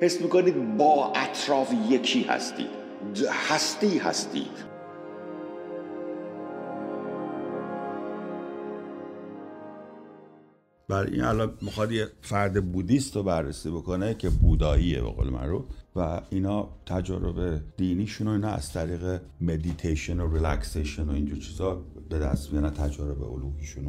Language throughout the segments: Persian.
حس می‌کنید با اطراف یکی هستید. هستی هستید. برای این الان می‌خواد یه فرد Buddhist رو بررسی بکنه که بوداییه به قول رو و اینا تجارب دینیشون رو اینا از طریق مدیتیشن و relaxation و اینجور چیزا به دست میارن تجارب الوهیشون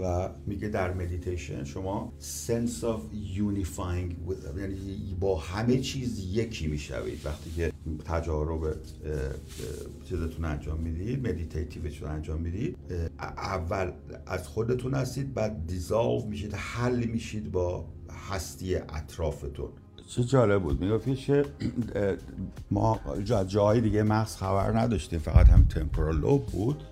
و میگه در مدیتیشن شما sense of unifying یعنی با همه چیز یکی می‌شوید. وقتی که تجارب چیزتون انجام می‌دید مدیتیتیوشون انجام می‌دید اول از خودتون هستید بعد دیزالو میشید حل میشید با هستی اطرافتون. چه جالب بود. میگفتیش که ما جای دیگه مغز خبر نداشتیم فقط هم تمپورال لوب بود.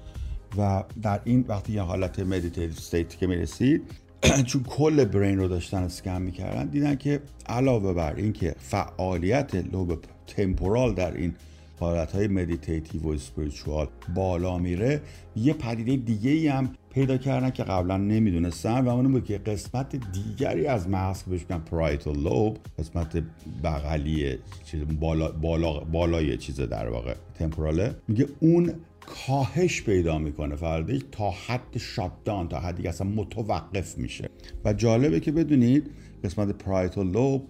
و در این وقتی به حالت meditative state که می‌رسید چون کل brain رو داشتن اسکن می‌کردن دیدن که علاوه بر اینکه فعالیت لوب temporal در این حالت های meditative و spiritual بالا میره یه پدیده دیگه ای هم پیدا کردن که قبلا نمی‌دونستن و اون بود که قسمت دیگری از مغز که بهش میگن parietal lobe قسمت بغلی چیز بالا بالا بالای چیز در واقع temporal ه میگه اون کاهش پیدا می‌کنه فردش تا حد shutdown تا حدی اصلا متوقف میشه. و جالبه که بدونید قسمت parietal lobe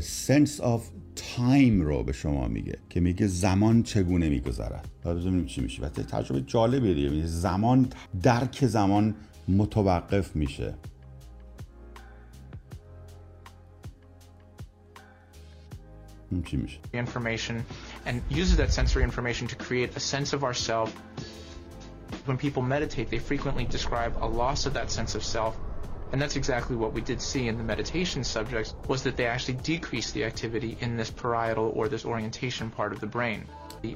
sense of time رو به شما میگه که میگه زمان چگونه میگذرد حالا ببینیم چی میشه و تجربه جالبه دیگه زمان درک زمان متوقف میشه چی میشه information and uses that sensory information to create a sense of ourself when people meditate they frequently describe a loss of that sense of self And that's exactly what we did see in the meditation subjects was that they actually decreased the activity in this parietal or this orientation part of the brain.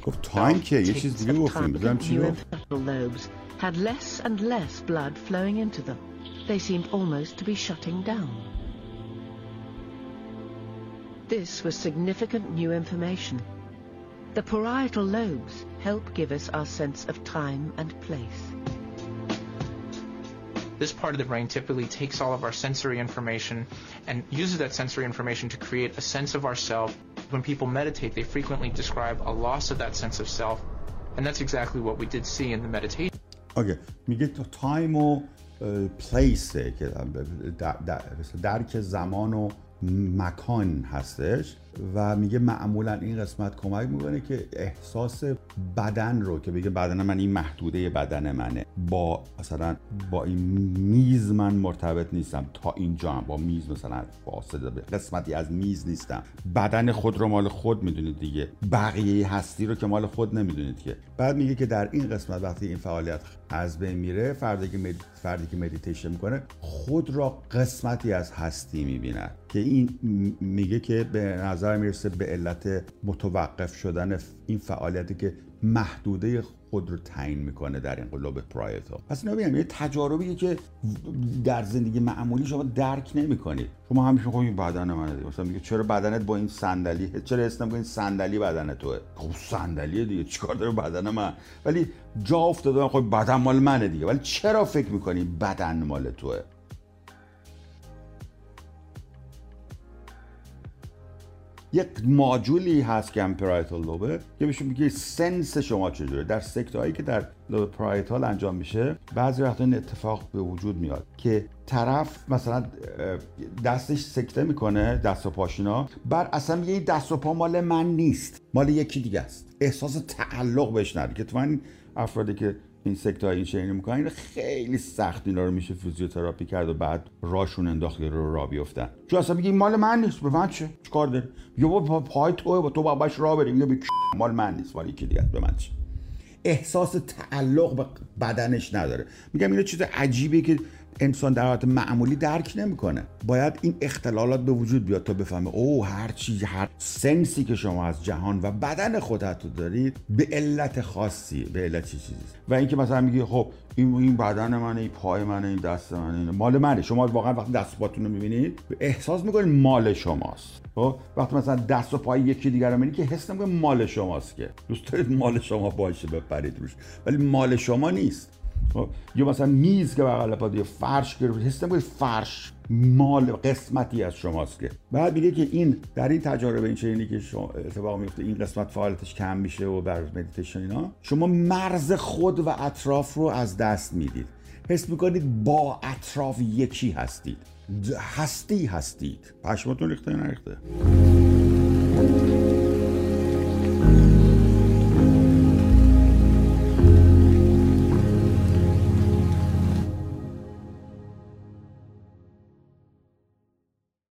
گفت تایم که یه چیز دیگه گفتیم بزنم چی گفت lobes had less and less blood flowing into them. They seemed almost to be shutting down. This was significant new information. The parietal lobes help give us our sense of time and place. This part of the brain typically takes all of our sensory information and uses that sensory information to create a sense of ourself. When people meditate, they frequently describe a loss of that sense of self, and that's exactly what we did see in the meditation. Okay, میگه تایم و پلیس که درک زمان و مکان هستش و میگه معمولا این قسمت کمک می‌کنه که احساس بدن رو که میگه بدن من این محدوده بدن منه. با مثلا با این میز من مرتبط نیستم. تا اینجا هم با میز مثلا فاصله قسمتی از میز نیستم. بدن خود رو مال خود می‌دونید دیگه. بقیه هستی رو که مال خود نمی‌دونید که بعد میگه که در این قسمت وقتی این فعالیت از بین میره فردی که فردی که مدیتیشن می‌کنه خود را قسمتی از هستی می‌بینه که این میگه که به نظر می‌رسه به علت متوقف شدن این فعالیتی که محدوده خود رو تعیین می‌کنه در این قلوب پرایتا پس اینا بگم یه تجاربیه که در زندگی معمولی شما درک نمی‌کنید شما همیشه خب این بدن منه دیگه. مثلا میگه چرا بدنت با این صندلی؟ چرا اسم این صندلی بدن توه؟ خب صندلیه دیگه. چیکار داره بدن من؟ ولی جا افتاده. خب بدن مال منه دیگه. ولی چرا فکر می‌کنی بدن مال توه؟ یک ماجولی هست که هم پرایتال لوبه که بهشون میگه سنس شما چجوره. در هایی که در لوب پرایتال انجام میشه بعضی وقتا این اتفاق به وجود میاد که طرف مثلا دستش سکته می‌کنه دست و پاشینا بر اصلا میگه دست و پا مال من نیست. مال یکی دیگه است. احساس تعلق بهش نده که تو من افرادی که این سکتا این شینی می‌کنن خیلی سخت اینا رو میشه فیزیوتراپی کرد و بعد راشون انداخت رو را بیفتن. چون اصلا میگه مال من نیست به من چه؟ چیکار داره؟ یا با پای توه با تو باباش را بریم یا مال من نیست. مال یکی دیگه به من چه احساس تعلق به بدنش نداره. میگم اینو چیز عجیبه که انسان در حالت معمولی درک نمی‌کنه. باید این اختلالات به وجود بیاد تا بفهمه او هر چیز هر سنسی که شما از جهان و بدن خودت رو دارید به علت خاصی به علت چیزی؟ و اینکه مثلا میگی خب این این بدن منه این پای منه این دست منه این مال منه. شما واقعا وقتی دست پاتون رو می‌بینید احساس می‌کنید مال شماست. خب وقتی مثلا دست و پای یکی دیگر رو می‌بینید که حس نمی‌کنید مال شماست که. دوست دارید مال شما باشه بپرید روش. ولی مال شما نیست. یا مثلا میز که بغل پاد یا فرش گرفت حس نمی‌کنید فرش مال قسمتی از شماست که. بعد میگه که این در این تجارب این چنینی که اتفاق میفته این قسمت فعالیتش کم میشه و بر مدیتیشن اینا شما مرز خود و اطراف رو از دست می‌دید. حس می‌کنید با اطراف یکی هستید. هستی هستید. پشماتون ریخته نریخته؟